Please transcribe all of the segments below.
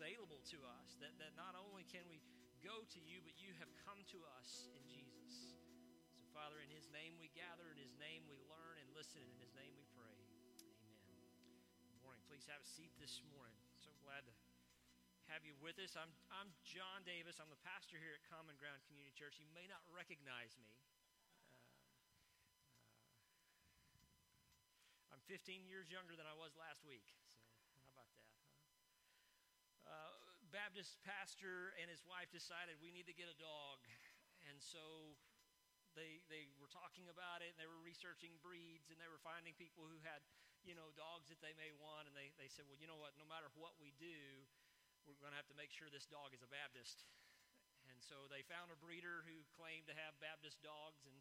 available to us. That, that not only can we go to you, but you have come to us in Jesus. So, Father, in His name we gather, in His name we learn and listen, and in His name we pray. Amen. Good morning. Please have a seat this morning. So glad to have you with us. I'm, I'm John Davis. I'm the pastor here at Common Ground Community Church. You may not recognize me. Uh, uh, I'm 15 years younger than I was last week. So, how about that? Huh? Uh, Baptist pastor and his wife decided we need to get a dog. And so they, they were talking about it and they were researching breeds and they were finding people who had, you know, dogs that they may want. And they, they said, well, you know what? No matter what we do, we're going to have to make sure this dog is a Baptist. And so they found a breeder who claimed to have Baptist dogs and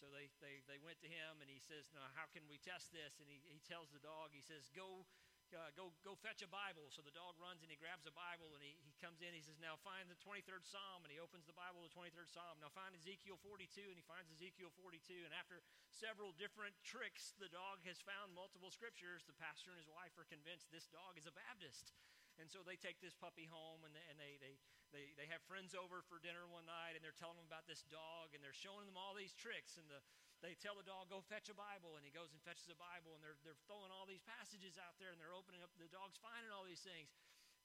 so they, they, they went to him and he says, Now, how can we test this? And he, he tells the dog, He says, Go. Uh, go go fetch a Bible. So the dog runs and he grabs a Bible and he, he comes in. He says, Now find the 23rd Psalm. And he opens the Bible, the 23rd Psalm. Now find Ezekiel 42. And he finds Ezekiel 42. And after several different tricks, the dog has found multiple scriptures. The pastor and his wife are convinced this dog is a Baptist. And so they take this puppy home and, they, and they, they, they, they have friends over for dinner one night and they're telling them about this dog and they're showing them all these tricks. And the, they tell the dog, go fetch a Bible. And he goes and fetches a Bible and they're, they're throwing all these passages out there and they're opening up, the dog's finding all these things.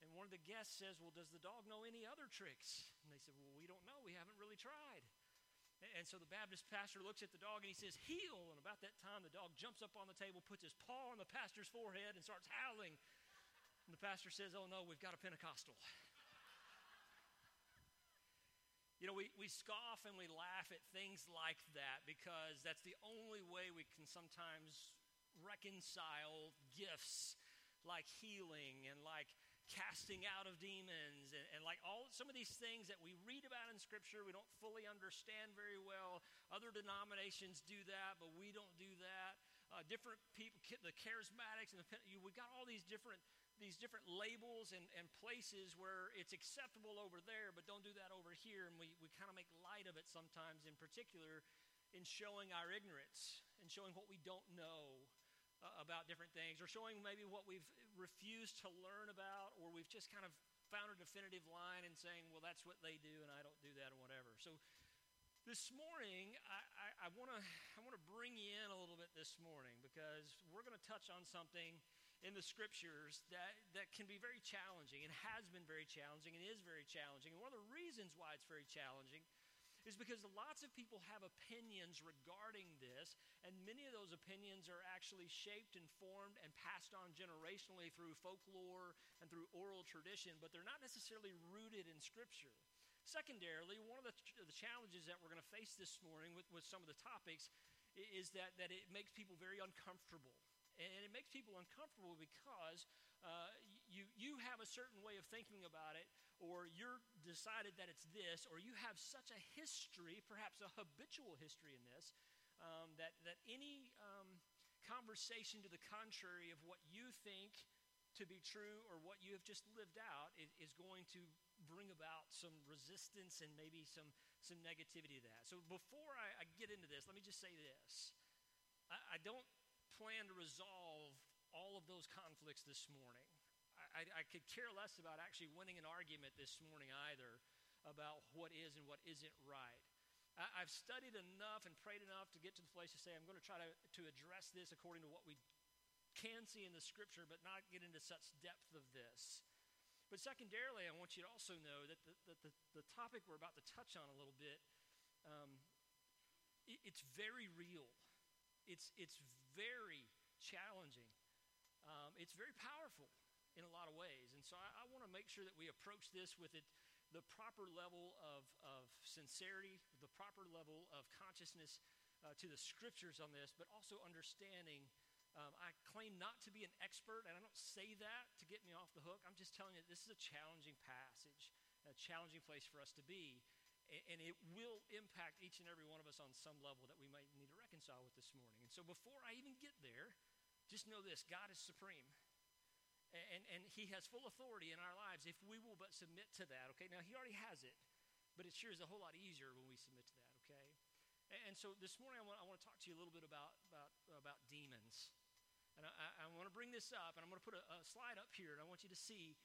And one of the guests says, Well, does the dog know any other tricks? And they said, Well, we don't know. We haven't really tried. And so the Baptist pastor looks at the dog and he says, Heel. And about that time, the dog jumps up on the table, puts his paw on the pastor's forehead, and starts howling. And the pastor says, Oh, no, we've got a Pentecostal. You know, we, we scoff and we laugh at things like that because that's the only way we can sometimes reconcile gifts like healing and like casting out of demons and, and, like all some of these things that we read about in scripture we don't fully understand very well. Other denominations do that but we don't do that. Uh, different people the charismatics and the we got all these different these different labels and, and places where it's acceptable over there, but don't do that over here. And we, we kind of make light of it sometimes, in particular, in showing our ignorance and showing what we don't know uh, about different things, or showing maybe what we've refused to learn about, or we've just kind of found a definitive line and saying, well, that's what they do, and I don't do that, or whatever. So this morning, I, I, I want to bring you in a little bit this morning because we're going to touch on something in the scriptures that, that can be very challenging and has been very challenging and is very challenging. And one of the reasons why it's very challenging is because lots of people have opinions regarding this, and many of those opinions are actually shaped and formed and passed on generationally through folklore and through oral tradition, but they're not necessarily rooted in Scripture. Secondarily, one of the, the challenges that we're going to face this morning with, with some of the topics is that, that it makes people very uncomfortable. And it makes people uncomfortable because uh, you, you have a certain way of thinking about it, or you're decided that it's this, or you have such a history, perhaps a habitual history in this, um, that, that any um, conversation to the contrary of what you think to be true or what you have just lived out is, is going to bring about some resistance and maybe some, some negativity to that. So before I, I get into this, let me just say this. I, I don't plan to resolve all of those conflicts this morning. I, I, could care less about actually winning an argument this morning either about what is and what isn't right. I, have studied enough and prayed enough to get to the place to say I'm going to try to, to address this according to what we can see in the scripture, but not get into such depth of this. But secondarily, I want you to also know that the, that the, the topic we're about to touch on a little bit, um, it, it's very real. It's, it's very challenging. Um, it's very powerful in a lot of ways. And so I, I want to make sure that we approach this with it, the proper level of, of sincerity, the proper level of consciousness uh, to the scriptures on this, but also understanding. Um, I claim not to be an expert, and I don't say that to get me off the hook. I'm just telling you this is a challenging passage, a challenging place for us to be and it will impact each and every one of us on some level that we might need to reconcile with this morning. And so before I even get there, just know this God is supreme. And, and He has full authority in our lives if we will but submit to that, okay? Now, He already has it, but it sure is a whole lot easier when we submit to that, okay? And, and so this morning, I want, I want to talk to you a little bit about, about, about demons. And I, I want to bring this up, and I'm going to put a, a slide up here, and I want you to see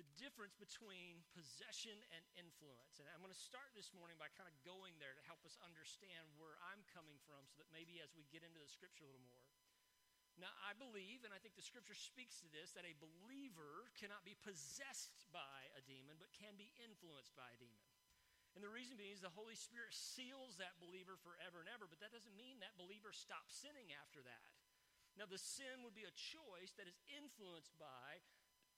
the difference between possession and influence. And I'm going to start this morning by kind of going there to help us understand where I'm coming from so that maybe as we get into the scripture a little more. Now, I believe, and I think the scripture speaks to this, that a believer cannot be possessed by a demon, but can be influenced by a demon. And the reason being is the Holy Spirit seals that believer forever and ever, but that doesn't mean that believer stops sinning after that. Now, the sin would be a choice that is influenced by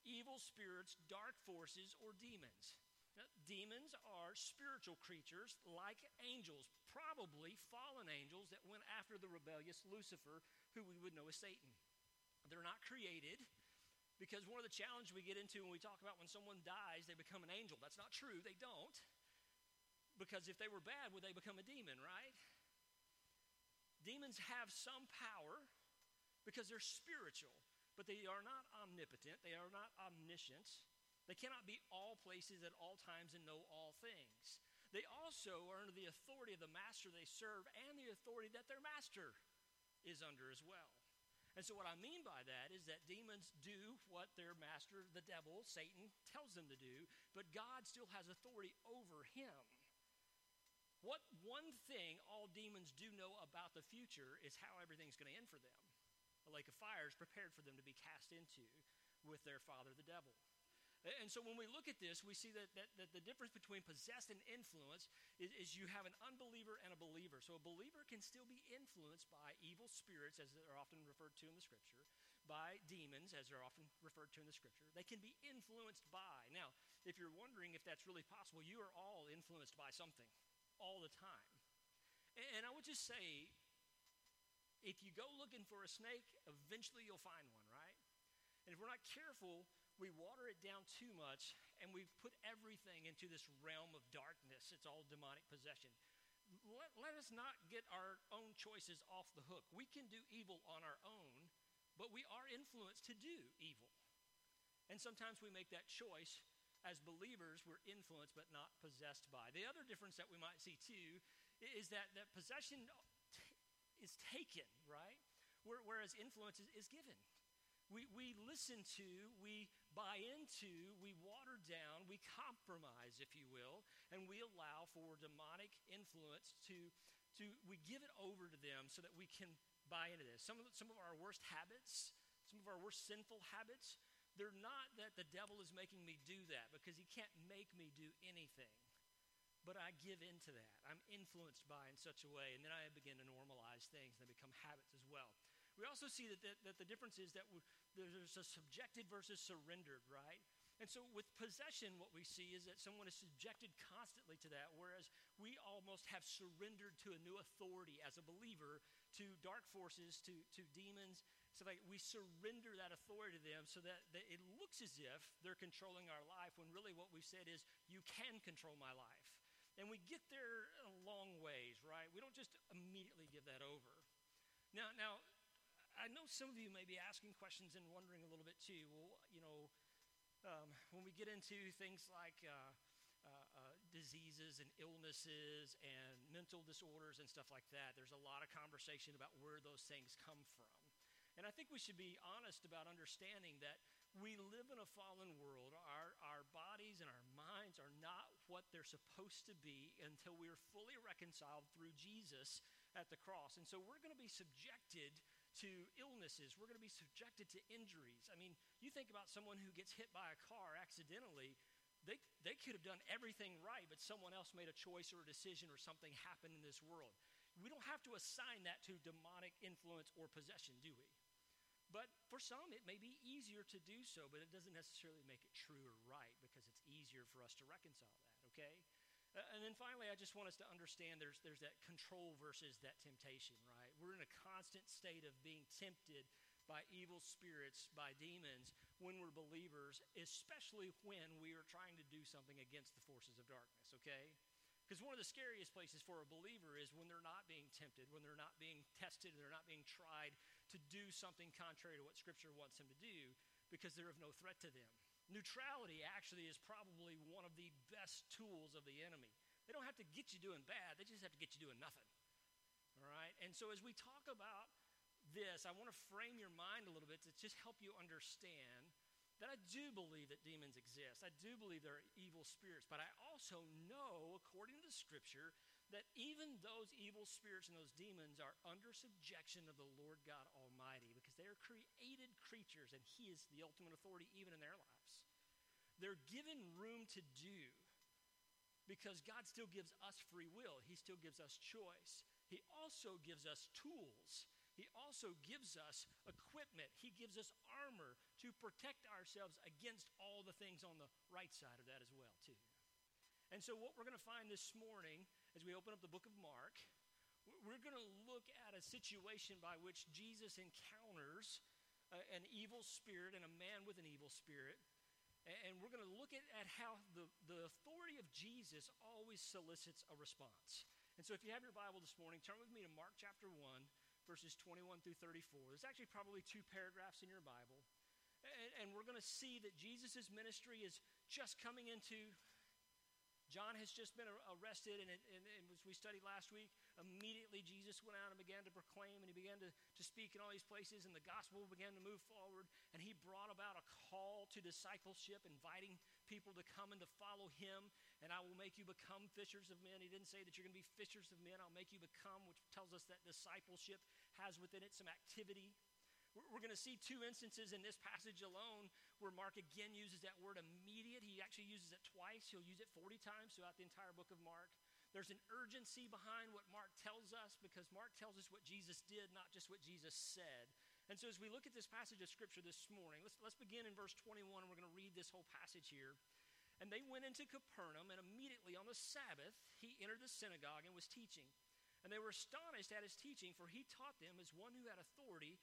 evil spirits, dark forces, or demons. Now, demons are spiritual creatures like angels, probably fallen angels that went after the rebellious Lucifer, who we would know as Satan. They're not created because one of the challenges we get into when we talk about when someone dies, they become an angel. That's not true. They don't. Because if they were bad, would they become a demon, right? Demons have some power because they're spiritual, but they are not omnipotent, they are not omniscient. They cannot be all places at all times and know all things. They also are under the authority of the master they serve and the authority that their master is under as well. And so, what I mean by that is that demons do what their master, the devil, Satan, tells them to do, but God still has authority over him. What one thing all demons do know about the future is how everything's going to end for them. A lake of fire is prepared for them to be cast into with their father, the devil. And so when we look at this, we see that, that, that the difference between possessed and influence is, is, you have an unbeliever and a believer. So a believer can still be influenced by evil spirits, as they're often referred to in the scripture, by demons, as they're often referred to in the scripture. They can be influenced by. Now, if you're wondering if that's really possible, you are all influenced by something all the time. And I would just say, if you go looking for a snake, eventually you'll find one, right? And if we're not careful, we water it down too much and we put everything into this realm of darkness. It's all demonic possession. Let, let us not get our own choices off the hook. We can do evil on our own, but we are influenced to do evil. And sometimes we make that choice as believers, we're influenced but not possessed by. The other difference that we might see too is that, that possession is taken, right? Whereas influence is, given. We, we listen to, we buy into, we water down, we compromise, if you will, and we allow for demonic influence to, to we give it over to them so that we can buy into this. Some of, some of our worst habits, some of our worst sinful habits, they're not that the devil is making me do that because he can't make me do anything. But I give into that. I'm influenced by in such a way, and then I begin to normalize things, and they become habits as well. We also see that, that, that the difference is that there's a subjected versus surrendered, right? And so with possession, what we see is that someone is subjected constantly to that, whereas we almost have surrendered to a new authority as a believer to dark forces, to, to demons, so like we surrender that authority to them so that, that it looks as if they're controlling our life when really what we've said is, you can control my life. And we get there a long ways, right? We don't just immediately give that over. Now, now, I know some of you may be asking questions and wondering a little bit too. Well, you know, um, when we get into things like uh, uh, uh, diseases and illnesses and mental disorders and stuff like that, there's a lot of conversation about where those things come from. And I think we should be honest about understanding that we live in a fallen world. Our, our bodies and our minds are not what they're supposed to be until we are fully reconciled through Jesus at the cross. And so we're going to be subjected to illnesses. We're going to be subjected to injuries. I mean, you think about someone who gets hit by a car accidentally. They, they could have done everything right, but someone else made a choice or a decision or something happened in this world. We don't have to assign that to demonic influence or possession, do we? But for some, it may be easier to do so, but it doesn't necessarily make it true or right because it's easier for us to reconcile that, okay? Uh, and then finally, I just want us to understand there's, there's that control versus that temptation, right? We're in a constant state of being tempted by evil spirits, by demons, when we're believers, especially when we are trying to do something against the forces of darkness, okay? Because one of the scariest places for a believer is when they're not being tempted, when they're not being tested, they're not being tried to do something contrary to what Scripture wants them to do because they're of no threat to them. Neutrality actually is probably one of the best tools of the enemy. They don't have to get you doing bad, they just have to get you doing nothing. All right? And so as we talk about this, I want to frame your mind a little bit to just help you understand that I do believe that demons exist. I do believe there are evil spirits, but I also know, according to the scripture, that even those evil spirits and those demons are under subjection of the Lord God Almighty because they are created creatures and He is the ultimate authority even in their lives. They're given room to do because God still gives us free will, He still gives us choice. He also gives us tools he also gives us equipment. He gives us armor to protect ourselves against all the things on the right side of that as well, too. And so what we're going to find this morning as we open up the book of Mark, we're going to look at a situation by which Jesus encounters an evil spirit and a man with an evil spirit. And we're going to look at, at how the, the authority of Jesus always solicits a response. And so if you have your Bible this morning, turn with me to Mark chapter 1 verses 21 through 34. There's actually probably two paragraphs in your Bible. And, and we're going to see that Jesus' ministry is just coming into. John has just been arrested, and, and, and, as we studied last week, immediately Jesus went out and began to proclaim, and he began to, to speak in all these places, and the gospel began to move forward, and he brought about a call to discipleship, inviting people to come and to follow him and I will make you become fishers of men. He didn't say that you're going to be fishers of men. I'll make you become, which tells us that discipleship has within it some activity. We're going to see two instances in this passage alone where Mark again uses that word immediate. He actually uses it twice. He'll use it 40 times throughout the entire book of Mark. There's an urgency behind what Mark tells us because Mark tells us what Jesus did, not just what Jesus said. And so as we look at this passage of Scripture this morning, let's, let's begin in verse 21. We're going to read this whole passage here. And they went into Capernaum, and immediately on the Sabbath, he entered the synagogue and was teaching. And they were astonished at his teaching, for he taught them as one who had authority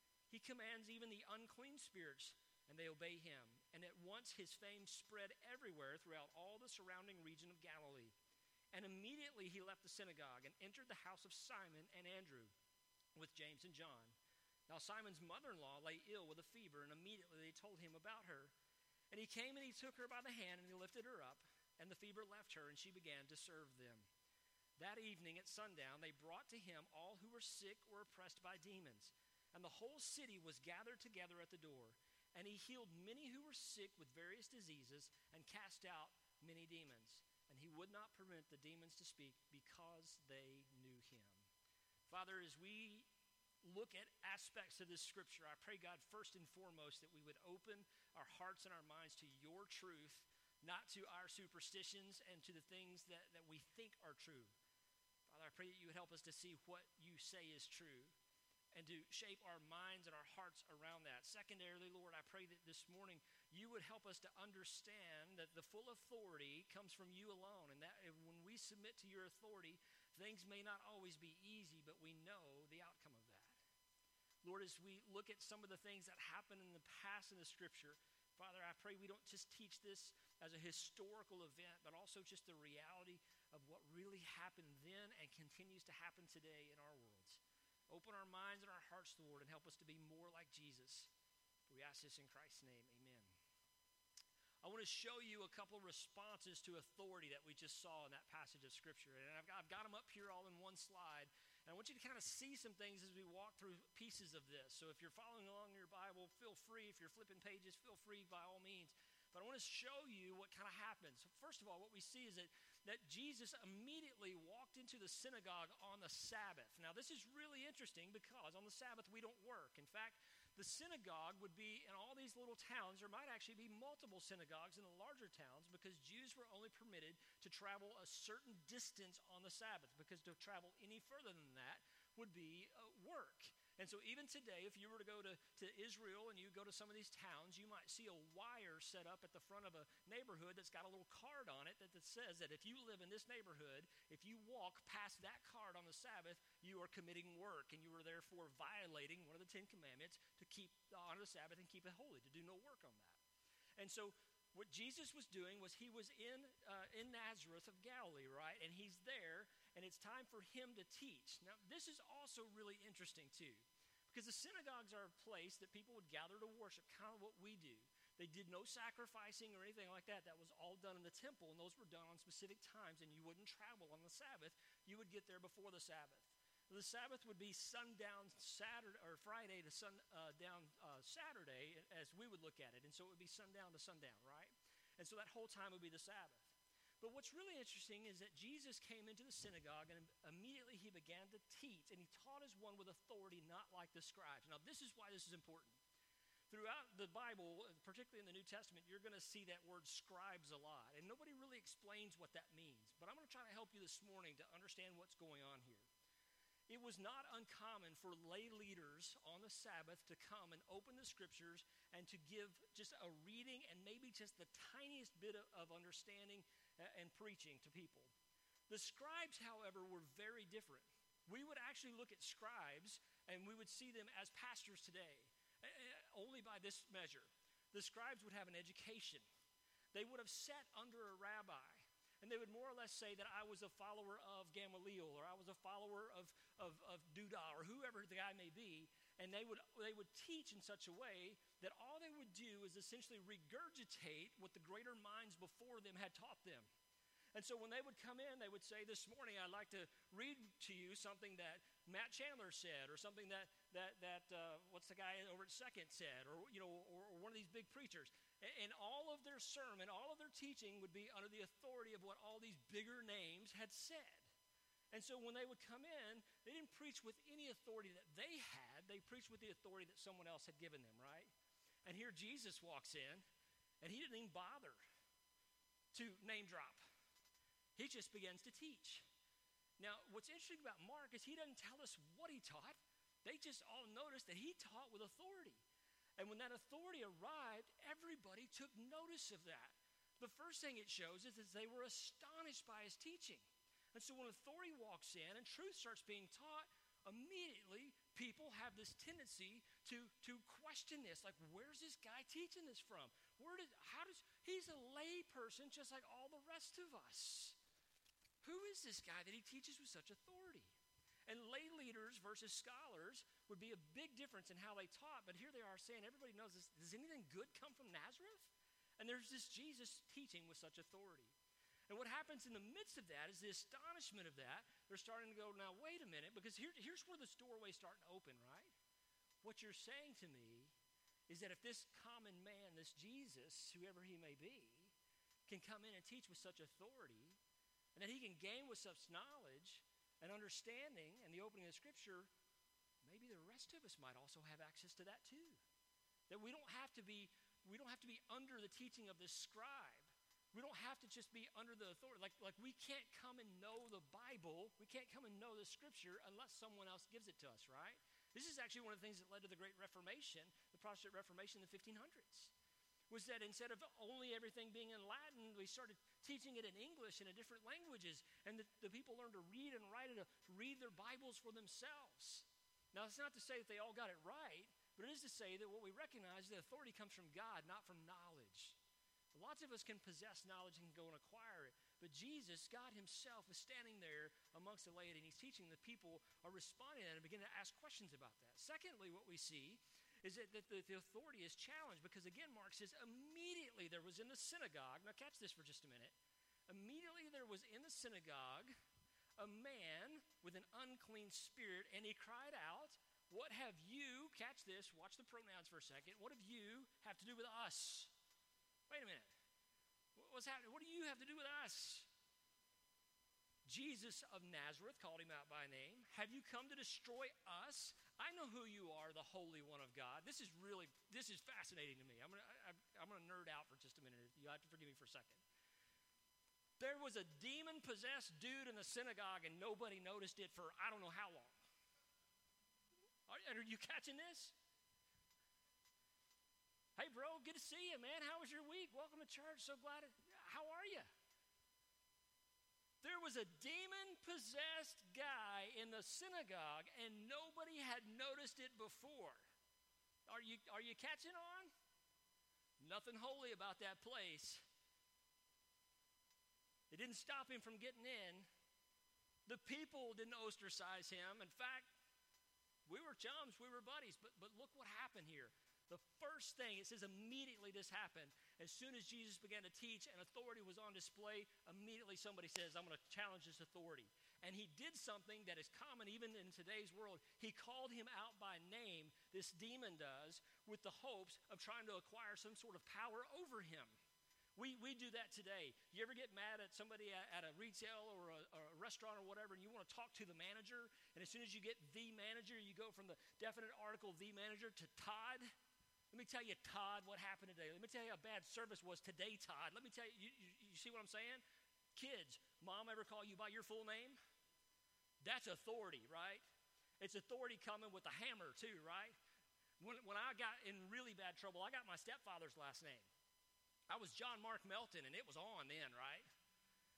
He commands even the unclean spirits, and they obey him. And at once his fame spread everywhere throughout all the surrounding region of Galilee. And immediately he left the synagogue and entered the house of Simon and Andrew with James and John. Now, Simon's mother in law lay ill with a fever, and immediately they told him about her. And he came and he took her by the hand and he lifted her up, and the fever left her, and she began to serve them. That evening at sundown, they brought to him all who were sick or oppressed by demons, and the whole city was gathered together at the door. And he healed many who were sick with various diseases and cast out many demons. And he would not permit the demons to speak because they knew him. Father, as we look at aspects of this scripture, I pray, God, first and foremost, that we would open our hearts and our minds to your truth, not to our superstitions and to the things that, that we think are true. Father, I pray that you would help us to see what you say is true and to shape our minds and our hearts around that. Secondarily, Lord, I pray that this morning you would help us to understand that the full authority comes from you alone, and that when we submit to your authority, things may not always be easy, but we know the outcome of that. Lord, as we look at some of the things that happened in the past in the scripture, Father, I pray we don't just teach this as a historical event, but also just the reality of what really happened then and continues to happen today in our worlds. Open our minds and our hearts, to the Lord, and help us to be more like Jesus. We ask this in Christ's name. Amen. I want to show you a couple responses to authority that we just saw in that passage of Scripture. And I've got, I've got them up here all in one slide. And I want you to kind of see some things as we walk through pieces of this. So if you're following along in your Bible, feel free. If you're flipping pages, feel free by all means. But I want to show you what kind of happens. First of all, what we see is that, that Jesus immediately walked into the synagogue on the Sabbath. Now, this is really interesting because on the Sabbath we don't work. In fact, the synagogue would be in all these little towns. There might actually be multiple synagogues in the larger towns because Jews were only permitted to travel a certain distance on the Sabbath because to travel any further than that would be uh, work. And so, even today, if you were to go to, to Israel and you go to some of these towns, you might see a wire set up at the front of a neighborhood that's got a little card on it that, that says that if you live in this neighborhood, if you walk past that card on the Sabbath, you are committing work and you are therefore violating one of the Ten Commandments to keep honor the Sabbath and keep it holy, to do no work on that. And so what Jesus was doing was he was in, uh, in Nazareth of Galilee, right? And he's there, and it's time for him to teach. Now, this is also really interesting, too, because the synagogues are a place that people would gather to worship, kind of what we do. They did no sacrificing or anything like that. That was all done in the temple, and those were done on specific times, and you wouldn't travel on the Sabbath. You would get there before the Sabbath. The Sabbath would be sundown Saturday or Friday to sundown uh, uh, Saturday, as we would look at it, and so it would be sundown to sundown, right? And so that whole time would be the Sabbath. But what's really interesting is that Jesus came into the synagogue and immediately he began to teach, and he taught as one with authority, not like the scribes. Now, this is why this is important. Throughout the Bible, particularly in the New Testament, you're going to see that word scribes a lot, and nobody really explains what that means. But I'm going to try to help you this morning to understand what's going on here it was not uncommon for lay leaders on the Sabbath to come and open the scriptures and to give just a reading and maybe just the tiniest bit of understanding uh, and preaching to people. The scribes, however, were very different. We would actually look at scribes and we would see them as pastors today, uh, uh, only by this measure. The scribes would have an education, they would have sat under a rabbi and they would more or less say that I was a follower of Gamaliel or I was a follower of, of, of Judah or whoever the guy may be. And they would, they would teach in such a way that all they would do is essentially regurgitate what the greater minds before them had taught them. And so when they would come in, they would say, This morning I'd like to read to you something that Matt Chandler said, or something that, that, that uh, what's the guy over at Second said, or, you know, or, or one of these big preachers. And, and all of their sermon, all of their teaching would be under the authority of what all these bigger names had said. And so when they would come in, they didn't preach with any authority that they had, they preached with the authority that someone else had given them, right? And here Jesus walks in, and he didn't even bother to name drop. He just begins to teach. Now, what's interesting about Mark is he doesn't tell us what he taught. They just all noticed that he taught with authority. And when that authority arrived, everybody took notice of that. The first thing it shows is that they were astonished by his teaching. And so when authority walks in and truth starts being taught, immediately people have this tendency to, to question this. Like, where's this guy teaching this from? Where did, how does, he's a lay person just like all the rest of us. Who is this guy that he teaches with such authority? And lay leaders versus scholars would be a big difference in how they taught, but here they are saying, everybody knows this. Does anything good come from Nazareth? And there's this Jesus teaching with such authority. And what happens in the midst of that is the astonishment of that. They're starting to go, now, wait a minute, because here, here's where the doorway's starting to open, right? What you're saying to me is that if this common man, this Jesus, whoever he may be, can come in and teach with such authority, and that he can gain with such knowledge and understanding and the opening of Scripture, maybe the rest of us might also have access to that too. That we don't have to be we don't have to be under the teaching of this scribe. We don't have to just be under the authority. Like, like we can't come and know the Bible. We can't come and know the scripture unless someone else gives it to us, right? This is actually one of the things that led to the Great Reformation, the Protestant Reformation in the 1500s was that instead of only everything being in Latin, we started teaching it in English and in different languages. And the, the people learned to read and write and to read their Bibles for themselves. Now, it's not to say that they all got it right, but it is to say that what we recognize the authority comes from God, not from knowledge. Lots of us can possess knowledge and go and acquire it. But Jesus, God Himself, is standing there amongst the laity and He's teaching. The people are responding to that and beginning to ask questions about that. Secondly, what we see is that, that the, the authority is challenged because, again, Mark says, immediately there was in the synagogue, now catch this for just a minute. Immediately there was in the synagogue a man with an unclean spirit, and he cried out, What have you, catch this, watch the pronouns for a second, what have you have to do with us? Wait a minute. What's happening? What do you have to do with us? Jesus of Nazareth called him out by name. Have you come to destroy us? I know who you are, the Holy One of God. This is really, this is fascinating to me. I'm going to I'm gonna nerd out for just a minute. You have to forgive me for a second. There was a demon possessed dude in the synagogue, and nobody noticed it for I don't know how long. Are, are you catching this? Hey, bro, good to see you, man. How was your week? Welcome to church. So glad. How are you? There was a demon possessed guy in the synagogue, and nobody had noticed it before. Are you, are you catching on? Nothing holy about that place. It didn't stop him from getting in. The people didn't ostracize him. In fact, we were chums, we were buddies, but, but look what happened here. The first thing, it says immediately this happened. As soon as Jesus began to teach and authority was on display, immediately somebody says, I'm going to challenge this authority. And he did something that is common even in today's world. He called him out by name, this demon does, with the hopes of trying to acquire some sort of power over him. We, we do that today. You ever get mad at somebody at, at a retail or a, or a, restaurant or whatever, and you want to talk to the manager, and as soon as you get the manager, you go from the definite article the manager to Todd? Let me tell you, Todd, what happened today. Let me tell you how bad service was today, Todd. Let me tell you, you, you, see what I'm saying? Kids, mom ever call you by your full name? That's authority, right? It's authority coming with a hammer, too, right? When, when I got in really bad trouble, I got my stepfather's last name. I was John Mark Melton, and it was on then, right?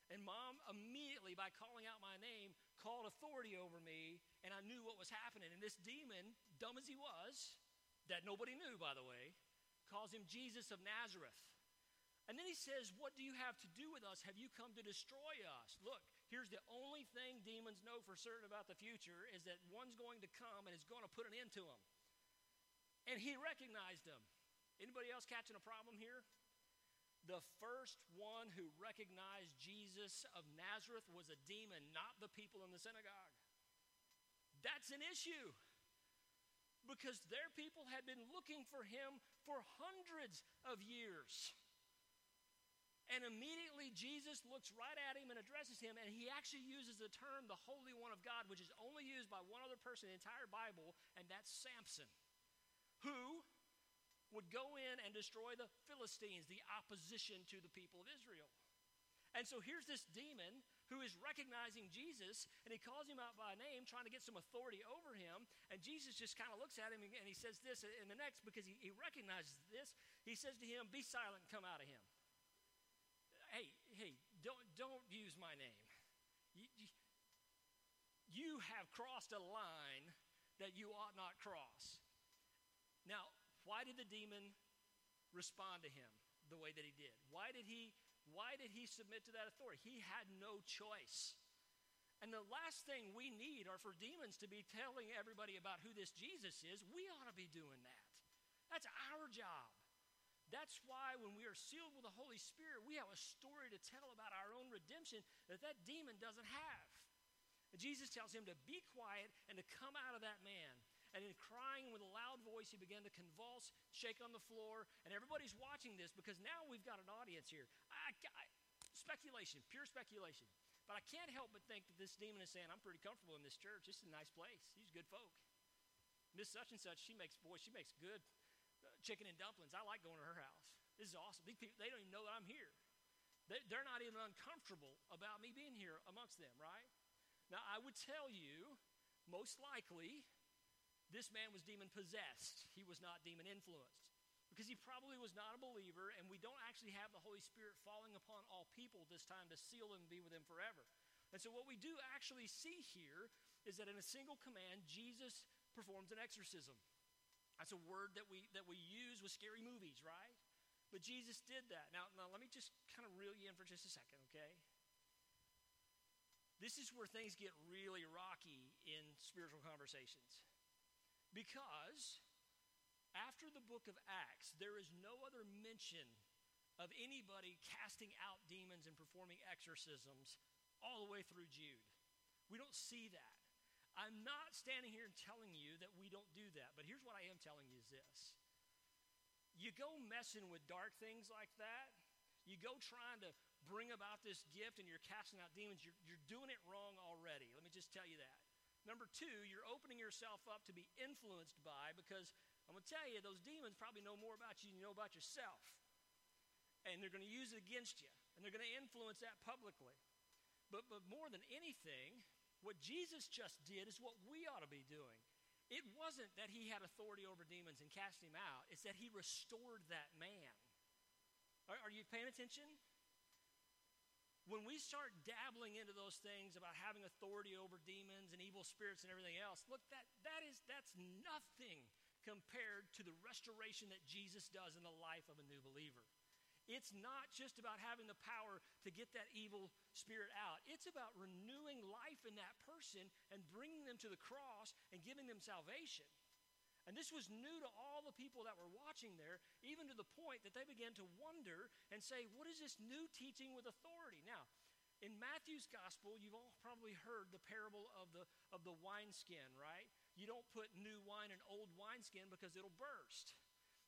And mom immediately, by calling out my name, called authority over me, and I knew what was happening. And this demon, dumb as he was, that nobody knew, by the way, calls him Jesus of Nazareth. And then he says, What do you have to do with us? Have you come to destroy us? Look, here's the only thing demons know for certain about the future is that one's going to come and is going to put an end to them. And he recognized them. Anybody else catching a problem here? The first one who recognized Jesus of Nazareth was a demon, not the people in the synagogue. That's an issue because their people had been looking for him for hundreds of years. And immediately Jesus looks right at him and addresses him, and he actually uses the term the Holy One of God, which is only used by one other person in the entire Bible, and that's Samson, who would go in and destroy the Philistines, the opposition to the people of Israel. And so here's this demon who is recognizing Jesus, and he calls him out by name, trying to get some authority over him. And Jesus just kind of looks at him and he says this in the next, because he, he recognizes this, he says to him, Be silent and come out of him. Hey, hey, don't, don't use my name. You, you, you have crossed a line that you ought not cross. Now, why did the demon respond to him the way that he did? Why did he why did he submit to that authority? He had no choice. And the last thing we need are for demons to be telling everybody about who this Jesus is. We ought to be doing that. That's our job. That's why when we are sealed with the Holy Spirit, we have a story to tell about our own redemption that that demon doesn't have. And Jesus tells him to be quiet and to come out of that man. And in crying with a loud voice, he began to convulse, shake on the floor. And everybody's watching this because now we've got an audience here. I, I, speculation, pure speculation. But I can't help but think that this demon is saying, I'm pretty comfortable in this church. This is a nice place. These good folk. Miss such and such, she makes, boy, she makes good uh, chicken and dumplings. I like going to her house. This is awesome. These people, they don't even know that I'm here. They, they're not even uncomfortable about me being here amongst them, right? Now, I would tell you, most likely, this man was demon possessed, he was not demon influenced. Because he probably was not a believer, and we don't actually have the Holy Spirit falling upon all people this time to seal them and be with them forever. And so, what we do actually see here is that in a single command, Jesus performs an exorcism. That's a word that we, that we use with scary movies, right? But Jesus did that. Now, now, let me just kind of reel you in for just a second, okay? This is where things get really rocky in spiritual conversations. Because after the book of Acts, there is no other mention of anybody casting out demons and performing exorcisms all the way through Jude. We don't see that. I'm not standing here and telling you that we don't do that, but here's what I am telling you is this. You go messing with dark things like that, you go trying to bring about this gift and you're casting out demons, you're, you're doing it wrong already. Let me just tell you that. Number two, you're opening yourself up to be influenced by because I'm going to tell you, those demons probably know more about you than you know about yourself. And they're going to use it against you, and they're going to influence that publicly. But, but more than anything, what Jesus just did is what we ought to be doing. It wasn't that he had authority over demons and cast him out, it's that he restored that man. Are, are you paying attention? When we start dabbling into those things about having authority over demons and evil spirits and everything else, look, that, that is, that's nothing compared to the restoration that Jesus does in the life of a new believer. It's not just about having the power to get that evil spirit out. It's about renewing life in that person and bringing them to the cross and giving them salvation. And this was new to all the people that were watching there, even to the point that they began to wonder and say, What is this new teaching with authority? Now, in Matthew's gospel, you've all probably heard the parable of the, of the wineskin, right? You don't put new wine in old wineskin because it'll burst.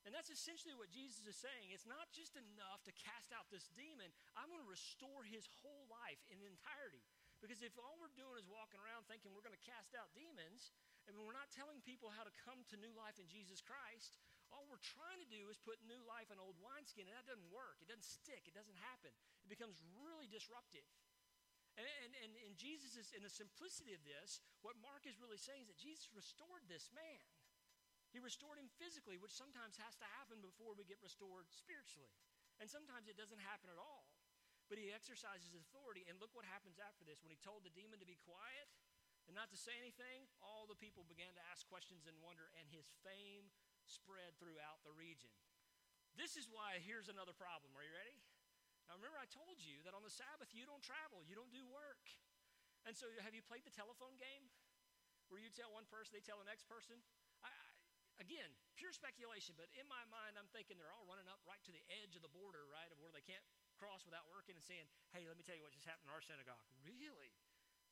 And that's essentially what Jesus is saying. It's not just enough to cast out this demon, I'm going to restore his whole life in entirety. Because if all we're doing is walking around thinking we're going to cast out demons, and we're not telling people how to come to new life in Jesus Christ, all we're trying to do is put new life in old wineskin, and that doesn't work. It doesn't stick. It doesn't happen. It becomes really disruptive. And, and, and, and Jesus is, in the simplicity of this, what Mark is really saying is that Jesus restored this man. He restored him physically, which sometimes has to happen before we get restored spiritually. And sometimes it doesn't happen at all. But he exercises authority, and look what happens after this. When he told the demon to be quiet and not to say anything, all the people began to ask questions and wonder, and his fame spread throughout the region. This is why here's another problem. Are you ready? Now, remember, I told you that on the Sabbath you don't travel, you don't do work. And so, have you played the telephone game where you tell one person, they tell the next person? again, pure speculation, but in my mind, I'm thinking they're all running up right to the edge of the border, right, of where they can't cross without working and saying, hey, let me tell you what just happened in our synagogue. Really?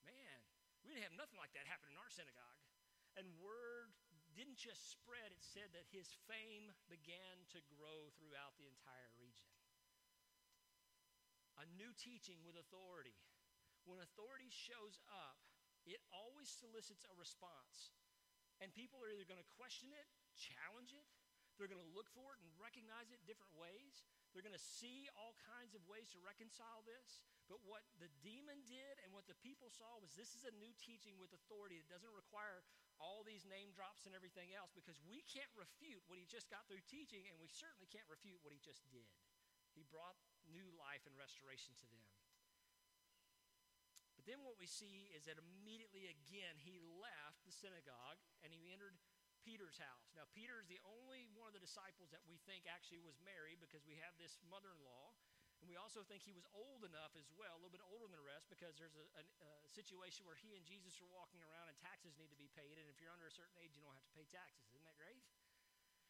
Man, we didn't have nothing like that happen in our synagogue. And word didn't just spread, it said that his fame began to grow throughout the entire region. A new teaching with authority. When authority shows up, it always solicits a response. And people are either going to question it, challenge it, they're going to look for it and recognize it different ways. They're going to see all kinds of ways to reconcile this. But what the demon did and what the people saw was this is a new teaching with authority. that doesn't require all these name drops and everything else because we can't refute what he just got through teaching, and we certainly can't refute what he just did. He brought new life and restoration to them. But then what we see is that immediately again he left the synagogue and he entered Peter's house. Now, Peter is the only one of the disciples that we think actually was married because we have this mother in law. And we also think he was old enough as well, a little bit older than the rest, because there's a, a, a, situation where he and Jesus are walking around and taxes need to be paid. And if you're under a certain age, you don't have to pay taxes. Isn't that great?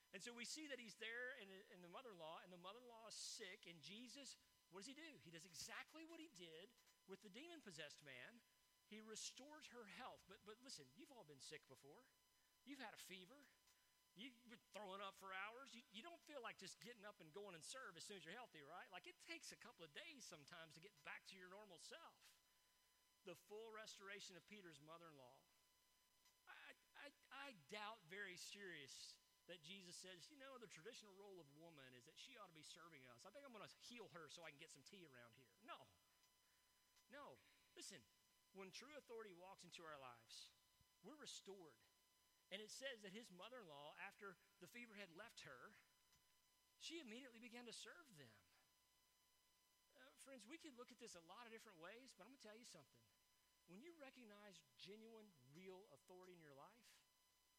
And so we see that he's there in, the mother in law, and the mother in law is sick. And Jesus, what does he do? He does exactly what he did with the demon possessed man, he restores her health. But, but listen, you've all been sick before. You've had a fever. You've been throwing up for hours. You, you don't feel like just getting up and going and serve as soon as you're healthy, right? Like it takes a couple of days sometimes to get back to your normal self. The full restoration of Peter's mother in law. I, I, I doubt very serious that Jesus says, you know, the traditional role of woman is that she ought to be serving us. I think I'm going to heal her so I can get some tea around here. No, no. Listen, when true authority walks into our lives, we're restored. And it says that his mother in law, after the fever had left her, she immediately began to serve them. Uh, friends, we could look at this a lot of different ways, but I'm going to tell you something. When you recognize genuine, real authority in your life,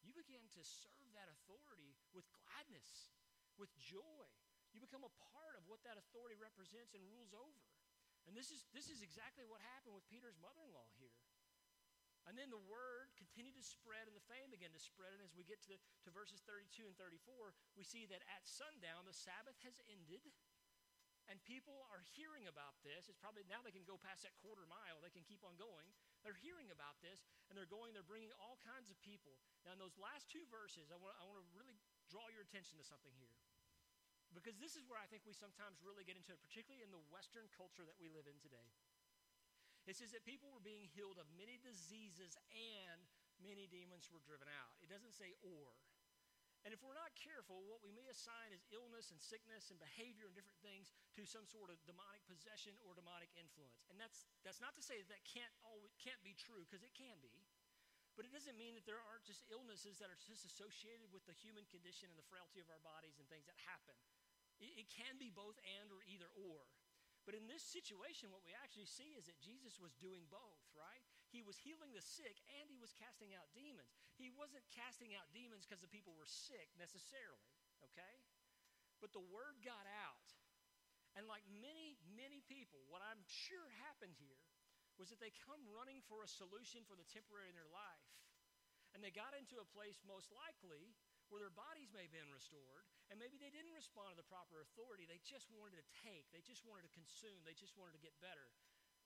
you begin to serve that authority with gladness, with joy. You become a part of what that authority represents and rules over. And this is, this is exactly what happened with Peter's mother in law here. And then the word continued to spread and the fame began to spread. And as we get to, the, to verses 32 and 34, we see that at sundown, the Sabbath has ended. And people are hearing about this. It's probably now they can go past that quarter mile, they can keep on going. They're hearing about this, and they're going, they're bringing all kinds of people. Now, in those last two verses, I want, I want to really draw your attention to something here. Because this is where I think we sometimes really get into it, particularly in the Western culture that we live in today. It says that people were being healed of many diseases and many demons were driven out. It doesn't say or. And if we're not careful, what we may assign is illness and sickness and behavior and different things to some sort of demonic possession or demonic influence. And that's, that's not to say that that can't, always, can't be true, because it can be. But it doesn't mean that there aren't just illnesses that are just associated with the human condition and the frailty of our bodies and things that happen. It, it can be both and or either or. But in this situation, what we actually see is that Jesus was doing both, right? he was healing the sick and he was casting out demons. He wasn't casting out demons because the people were sick necessarily, okay? But the word got out. And like many, many people, what I'm sure happened here was that they come running for a solution for the temporary in their life. And they got into a place, most likely, where their bodies may have been restored, and maybe they didn't respond to the proper authority. They just wanted to take, they just wanted to consume, they just wanted to get better.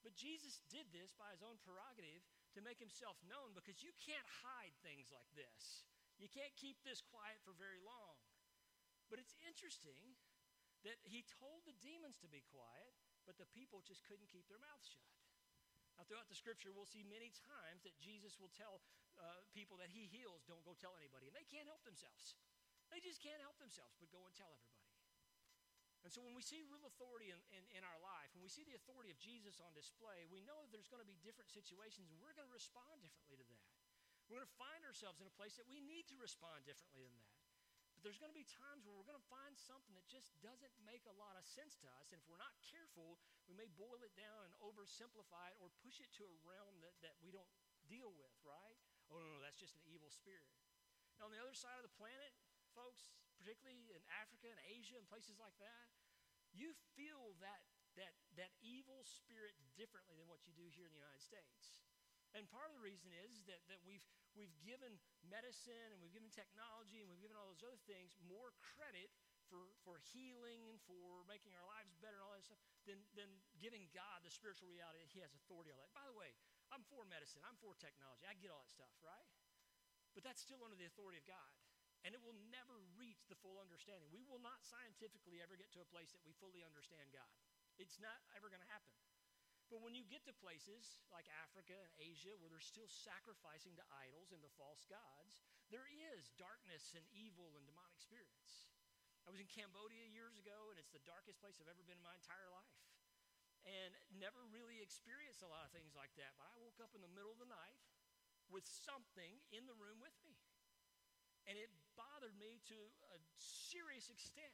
But Jesus did this by his own prerogative to make himself known because you can't hide things like this. You can't keep this quiet for very long. But it's interesting that he told the demons to be quiet, but the people just couldn't keep their mouths shut. Now, throughout the scripture, we'll see many times that Jesus will tell uh, people that he heals, don't go tell anybody. And they can't help themselves. They just can't help themselves, but go and tell everybody. And so when we see real authority in, in, in, our life, when we see the authority of Jesus on display, we know that there's going to be different situations and we're going to respond differently to that. We're going to find ourselves in a place that we need to respond differently than that. But there's going to be times where we're going to find something that just doesn't make a lot of sense to us. And if we're not careful, we may boil it down and oversimplify it or push it to a realm that, that we don't deal with, right? Oh, no, no, that's just an evil spirit. Now, on the other side of the planet, folks, particularly in Africa and Asia and places like that, you feel that, that, that evil spirit differently than what you do here in the United States. And part of the reason is that, that we've, we've given medicine and we've given technology and we've given all those other things more credit for, for healing and for making our lives better and all that stuff than, than giving God the spiritual reality that He has authority on that. By the way, I'm for medicine, I'm for technology, I get all that stuff, right? But that's still under the authority of God and it will never reach the full understanding. We will not scientifically ever get to a place that we fully understand God. It's not ever going to happen. But when you get to places like Africa and Asia where they're still sacrificing to idols and to false gods, there is darkness and evil and demonic spirits. I was in Cambodia years ago, and it's the darkest place I've ever been in my entire life. And never really experienced a lot of things like that. But I woke up in the middle of the night with something in the room with me. And it bothered me to a serious extent.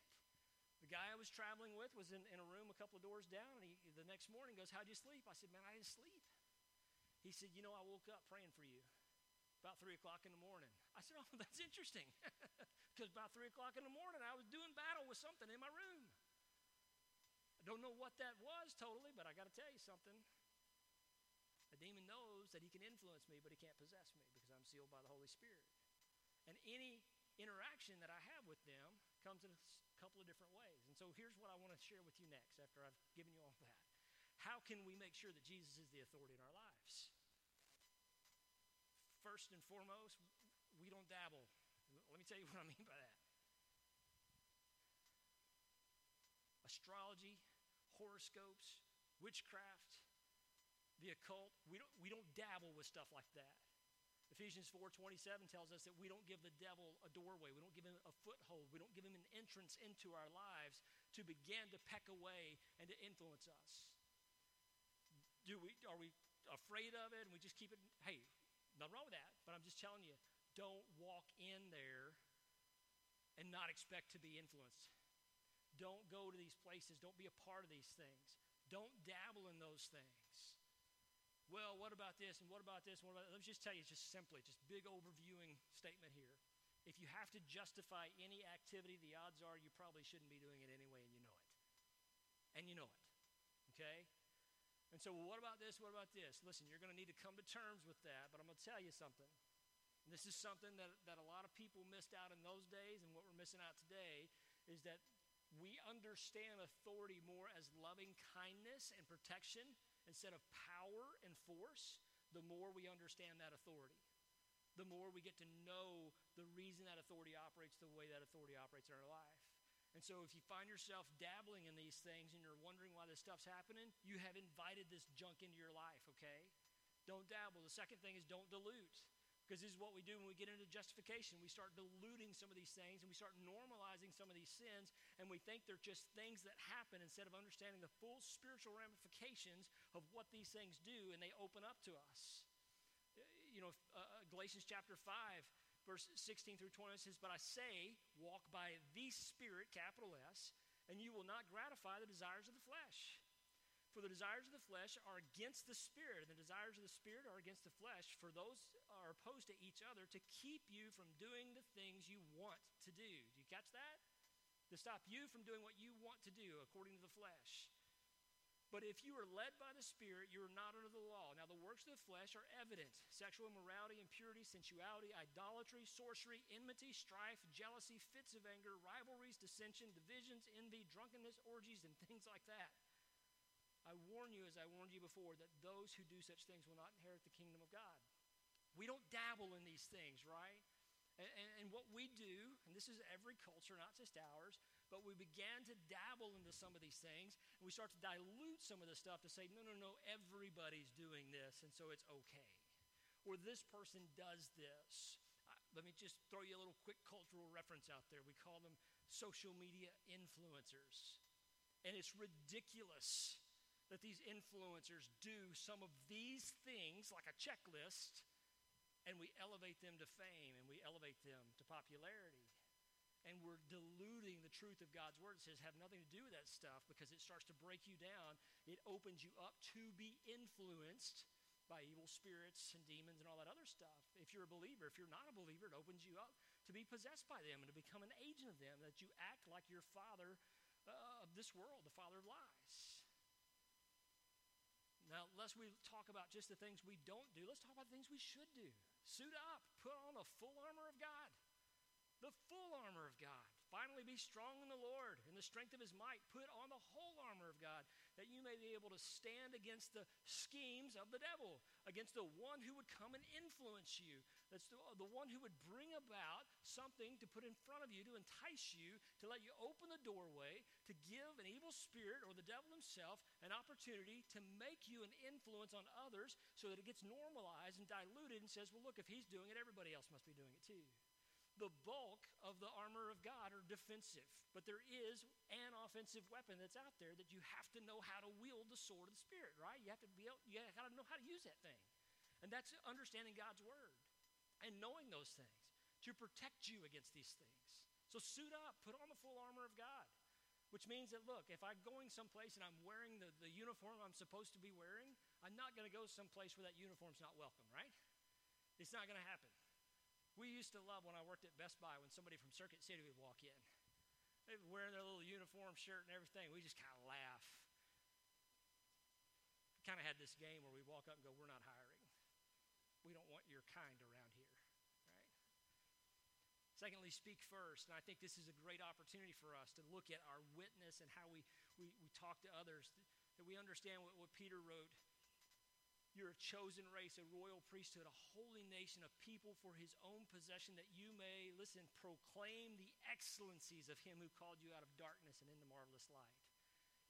The guy I was traveling with was in, in a room a couple of doors down, and he, the next morning goes, How'd you sleep? I said, Man, I didn't sleep. He said, You know, I woke up praying for you about 3 o'clock in the morning. I said, Oh, that's interesting. Because about 3 o'clock in the morning, I was doing battle with something in my room. Don't know what that was totally, but I got to tell you something. A demon knows that he can influence me, but he can't possess me because I'm sealed by the Holy Spirit. And any interaction that I have with them comes in a couple of different ways. And so here's what I want to share with you next after I've given you all that. How can we make sure that Jesus is the authority in our lives? First and foremost, we don't dabble. Let me tell you what I mean by that. Astrology, horoscopes, witchcraft, the occult, we don't, we don't dabble with stuff like that. Ephesians 4:27 tells us that we don't give the devil a doorway. We don't give him a foothold. We don't give him an entrance into our lives to begin to peck away and to influence us. Do we are we afraid of it and we just keep it hey, nothing wrong with that, but I'm just telling you, don't walk in there and not expect to be influenced. Don't go to these places. Don't be a part of these things. Don't dabble in those things well, what about this and what about this? And what about Let me just tell you, just simply, just big overviewing statement here. If you have to justify any activity, the odds are you probably shouldn't be doing it anyway, and you know it. And you know it. Okay? And so, well, what about this? What about this? Listen, you're going to need to come to terms with that, but I'm going to tell you something. This is something that, that a lot of people missed out in those days, and what we're missing out today is that we understand authority more as loving kindness and protection instead of power and force, the more we understand that authority. The more we get to know the reason that authority operates the way that authority operates in our life. And so, if you find yourself dabbling in these things and you're wondering why this stuff's happening, you have invited this junk into your life, okay? Don't dabble. The second thing is don't dilute. Because this is what we do when we get into justification. We start diluting some of these things and we start normalizing some of these sins, and we think they're just things that happen instead of understanding the full spiritual ramifications of what these things do, and they open up to us. You know, uh, uh Galatians chapter 5, verse 16 through 20 says, But I say, walk by the Spirit, capital S, and you will not gratify the desires of the flesh. For the desires of the flesh are against the spirit, and the desires of the spirit are against the flesh, for those are opposed to each other to keep you from doing the things you want to do. Do you catch that? To stop you from doing what you want to do according to the flesh. But if you are led by the Spirit, you are not under the law. Now, the works of the flesh are evident sexual immorality, impurity, sensuality, idolatry, sorcery, enmity, strife, jealousy, fits of anger, rivalries, dissension, divisions, envy, drunkenness, orgies, and things like that. I warn you, as I warned you before, that those who do such things will not inherit the kingdom of God. We don't dabble in these things, right? And, and, and, what we do, and this is every culture, not just ours, but we began to dabble into some of these things, and we start to dilute some of the stuff to say, no, no, no, everybody's doing this, and so it's okay. Or this person does this. Uh, let me just throw you a little quick cultural reference out there. We call them social media influencers. And it's ridiculous that these influencers do some of these things, like a checklist, and we elevate them to fame and we elevate them to popularity. And we're diluting the truth of God's word. It says have nothing to do with that stuff because it starts to break you down. It opens you up to be influenced by evil spirits and demons and all that other stuff. If you're a believer, if you're not a believer, it opens you up to be possessed by them and to become an agent of them, that you act like your father uh, of this world, the father of lies. Now, lest we talk about just the things we don't do, let's talk about the things we should do. Suit up, put on the full armor of God. The full armor of God. Finally, be strong in the Lord in the strength of his might. Put on the whole armor of God that you may be able to stand against the schemes of the devil, against the one who would come and influence you. That's the, the one who would bring about something to put in front of you to entice you, to let you open the doorway, to give an evil spirit or the devil himself an opportunity to make you an influence on others so that it gets normalized and diluted and says, well, look, if he's doing it, everybody else must be doing it too the bulk of the armor of God are defensive. But there is an offensive weapon that's out there that you have to know how to wield the sword of the Spirit, right? You have to be able, you got to know how to use that thing. And that's understanding God's word and knowing those things to protect you against these things. So suit up, put on the full armor of God. Which means that, look, if I'm going someplace and I'm wearing the, the uniform I'm supposed to be wearing, I'm not going to go someplace where that uniform's not welcome, right? It's not going to happen. We used to love when I worked at Best Buy when somebody from Circuit City would walk in. They were wearing their little uniform shirt and everything. We just kind of laugh. We kind of had this game where we walk up and go, We're not hiring. We don't want your kind around here, right? Secondly, speak first. And I think this is a great opportunity for us to look at our witness and how we, we, we talk to others, that we understand what, what Peter wrote you're a chosen race, a royal priesthood, a holy nation, a people for his own possession, that you may, listen, proclaim the excellencies of him who called you out of darkness and into marvelous light.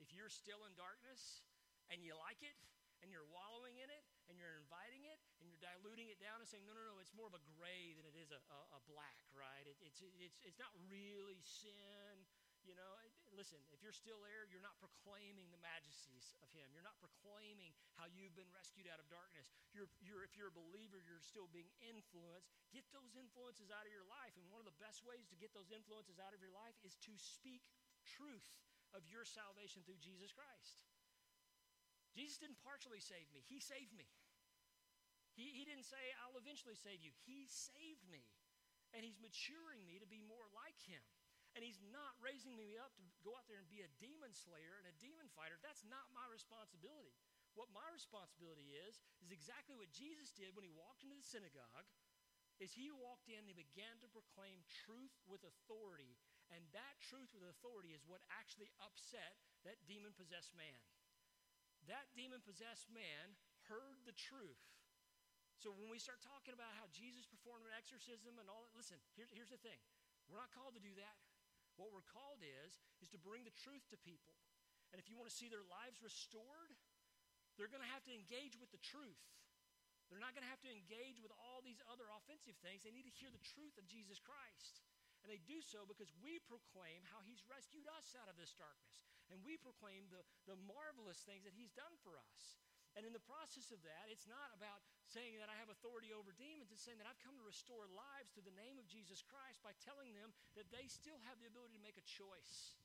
If you're still in darkness and you like it, and you're wallowing in it, and you're inviting it, and you're diluting it down and saying, no, no, no, it's more of a gray than it is a, a, a black, right? It, it's, it's, it's not really sin you know, listen, if you're still there, you're not proclaiming the majesties of Him. You're not proclaiming how you've been rescued out of darkness. You're, you're, if you're a believer, you're still being influenced. Get those influences out of your life. And one of the best ways to get those influences out of your life is to speak truth of your salvation through Jesus Christ. Jesus didn't partially save me, He saved me. He, he didn't say, I'll eventually save you. He saved me. And He's maturing me to be more like Him. And he's not raising me up to go out there and be a demon slayer and a demon fighter. That's not my responsibility. What my responsibility is, is exactly what Jesus did when he walked into the synagogue, is he walked in and he began to proclaim truth with authority. And that truth with authority is what actually upset that demon-possessed man. That demon-possessed man heard the truth. So when we start talking about how Jesus performed an exorcism and all that, listen, here, here's the thing. We're not called to do that. What we're called is, is to bring the truth to people. And if you want to see their lives restored, they're going to have to engage with the truth. They're not going to have to engage with all these other offensive things. They need to hear the truth of Jesus Christ. And they do so because we proclaim how he's rescued us out of this darkness. And we proclaim the, the marvelous things that he's done for us. And in the process of that, it's not about saying that I have authority over demons. It's saying that I've come to restore lives through the name of Jesus Christ by telling them that they still have the ability to make a choice.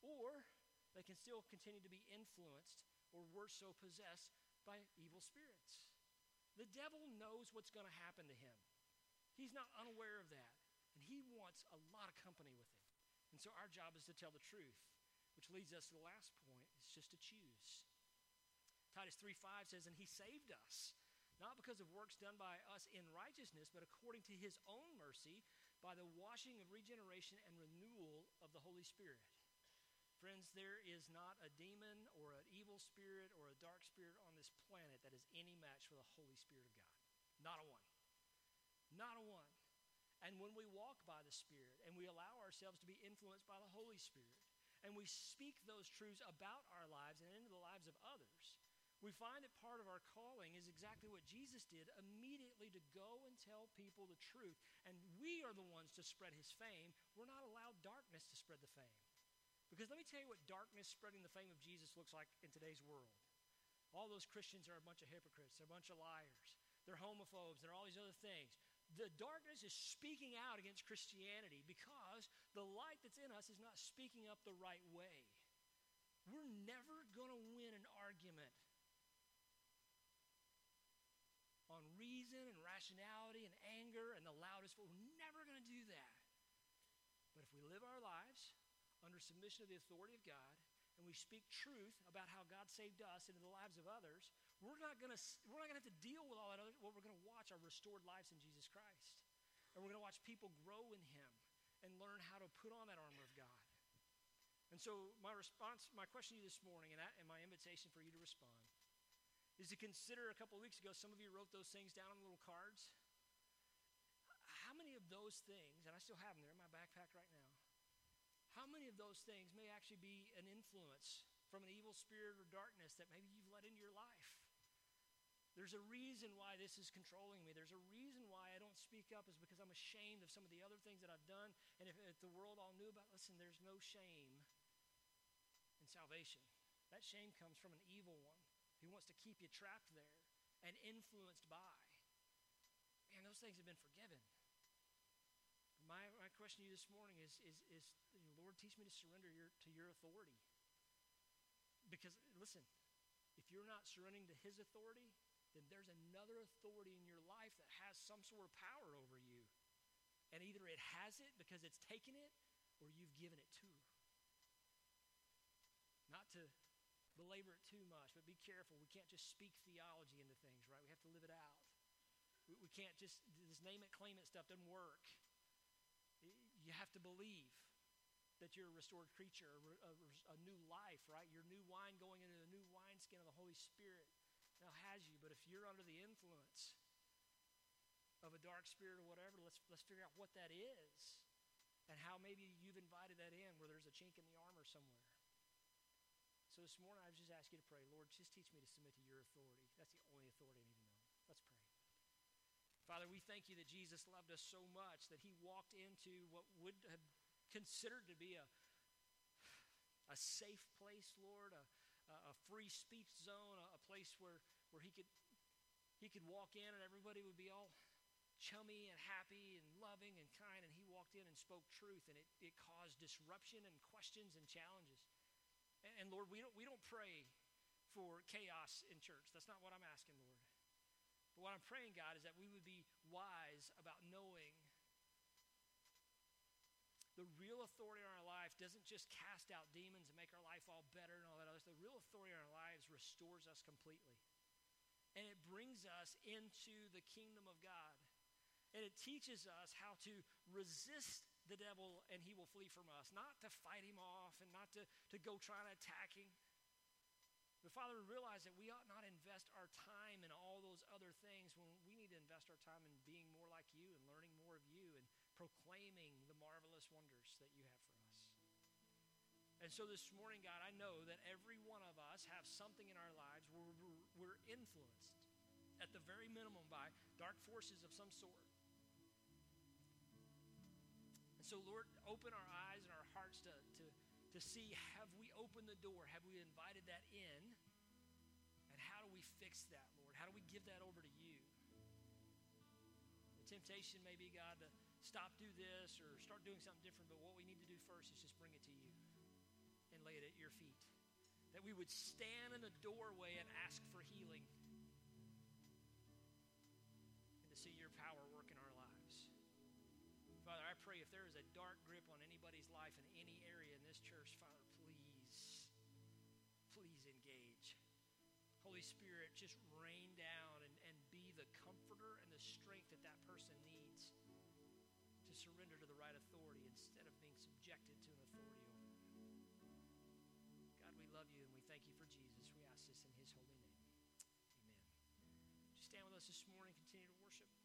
Or they can still continue to be influenced or worse so, possessed by evil spirits. The devil knows what's going to happen to him. He's not unaware of that. And he wants a lot of company with him. And so our job is to tell the truth, which leads us to the last point. It's just to choose. Titus 3 5 says, And he saved us, not because of works done by us in righteousness, but according to his own mercy, by the washing of regeneration and renewal of the Holy Spirit. Friends, there is not a demon or an evil spirit or a dark spirit on this planet that is any match for the Holy Spirit of God. Not a one. Not a one. And when we walk by the Spirit and we allow ourselves to be influenced by the Holy Spirit, and we speak those truths about our lives and into the lives of others, we find that part of our calling is exactly what Jesus did immediately to go and tell people the truth. And we are the ones to spread his fame. We're not allowed darkness to spread the fame. Because let me tell you what darkness spreading the fame of Jesus looks like in today's world. All those Christians are a bunch of hypocrites, they're a bunch of liars, they're homophobes, they're all these other things. The darkness is speaking out against Christianity because the light that's in us is not speaking up the right way. We're never going to win an argument on reason and rationality and anger and the loudest, but we're never going to do that. But if we live our lives under submission to the authority of God and we speak truth about how God saved us into the lives of others, we're not going to we're not going to have to deal with all that other what we're going to watch our restored lives in Jesus Christ. And we're going to watch people grow in him and learn how to put on that armor of God. And so my response my question to you this morning and, that, and my invitation for you to respond is to consider a couple weeks ago, some of you wrote those things down on little cards. How many of those things, and I still have them, they're in my backpack right now, how many of those things may actually be an influence from an evil spirit or darkness that maybe you've let into your life? There's a reason why this is controlling me. There's a reason why I don't speak up is because I'm ashamed of some of the other things that I've done. And if, if the world all knew about, listen, there's no shame in salvation. That shame comes from an evil one. He wants to keep you trapped there and influenced by. Man, those things have been forgiven. My, my question to you this morning is, is, is Lord, teach me to surrender your, to your authority. Because, listen, if you're not surrendering to his authority, then there's another authority in your life that has some sort of power over you. And either it has it because it's taken it, or you've given it to. Not to belabor it too much, but be careful. We can't just speak theology into things, right? We have to live it out. We, we can't just, this name it, claim it stuff doesn't work. You have to believe that you're a restored creature, a, a, a new life, right? Your new wine going into the new wineskin of the Holy Spirit now has you. But if you're under the influence of a dark spirit or whatever, let's, let's figure out what that is and how maybe you've invited that in where there's a chink in the armor somewhere. So this morning, I just ask you to pray, Lord, just teach me to submit to your authority. That's the only authority I need to know. Let's pray. Father, we thank you that Jesus loved us so much that he walked into what would have considered to be a, a safe place, Lord, a, a free speech zone, a, a place where, where he could he could walk in and everybody would be all chummy and happy and loving and kind, and he walked in and spoke truth, and it, it caused disruption and questions and challenges. And Lord, we don't, we don't pray for chaos in church. That's not what I'm asking, Lord. But what I'm praying, God, is that we would be wise about knowing the real authority in our life doesn't just cast out demons and make our life all better and all that other stuff. The real authority in our lives restores us completely. And it brings us into the kingdom of God. And it teaches us how to resist the devil and he will flee from us. Not to fight him off and not to, to go try to attack him. But Father, we realize that we ought not invest our time in all those other things when we need to invest our time in being more like you and learning more of you and proclaiming the marvelous wonders that you have for us. And so this morning, God, I know that every one of us have something in our lives where we're influenced, at the very minimum, by dark forces of some sort. And so, Lord, open our eyes and our hearts to, to, to see have we opened the door? Have we invited that in? And how do we fix that, Lord? How do we give that over to you? The temptation may be, God, to stop, do this, or start doing something different, but what we need to do first is just bring it to you and lay it at your feet. that we would stand in the doorway and ask for healing. And to see your power I pray if there is a dark grip on anybody's life in any area in this church, Father, please, please engage. Holy Spirit, just rain down and, and be the comforter and the strength that that person needs to surrender to the right authority instead of being subjected to an authority over them. God, we love you and we thank you for Jesus. We ask this in his holy name. Amen. Just stand with us this morning, continue to worship.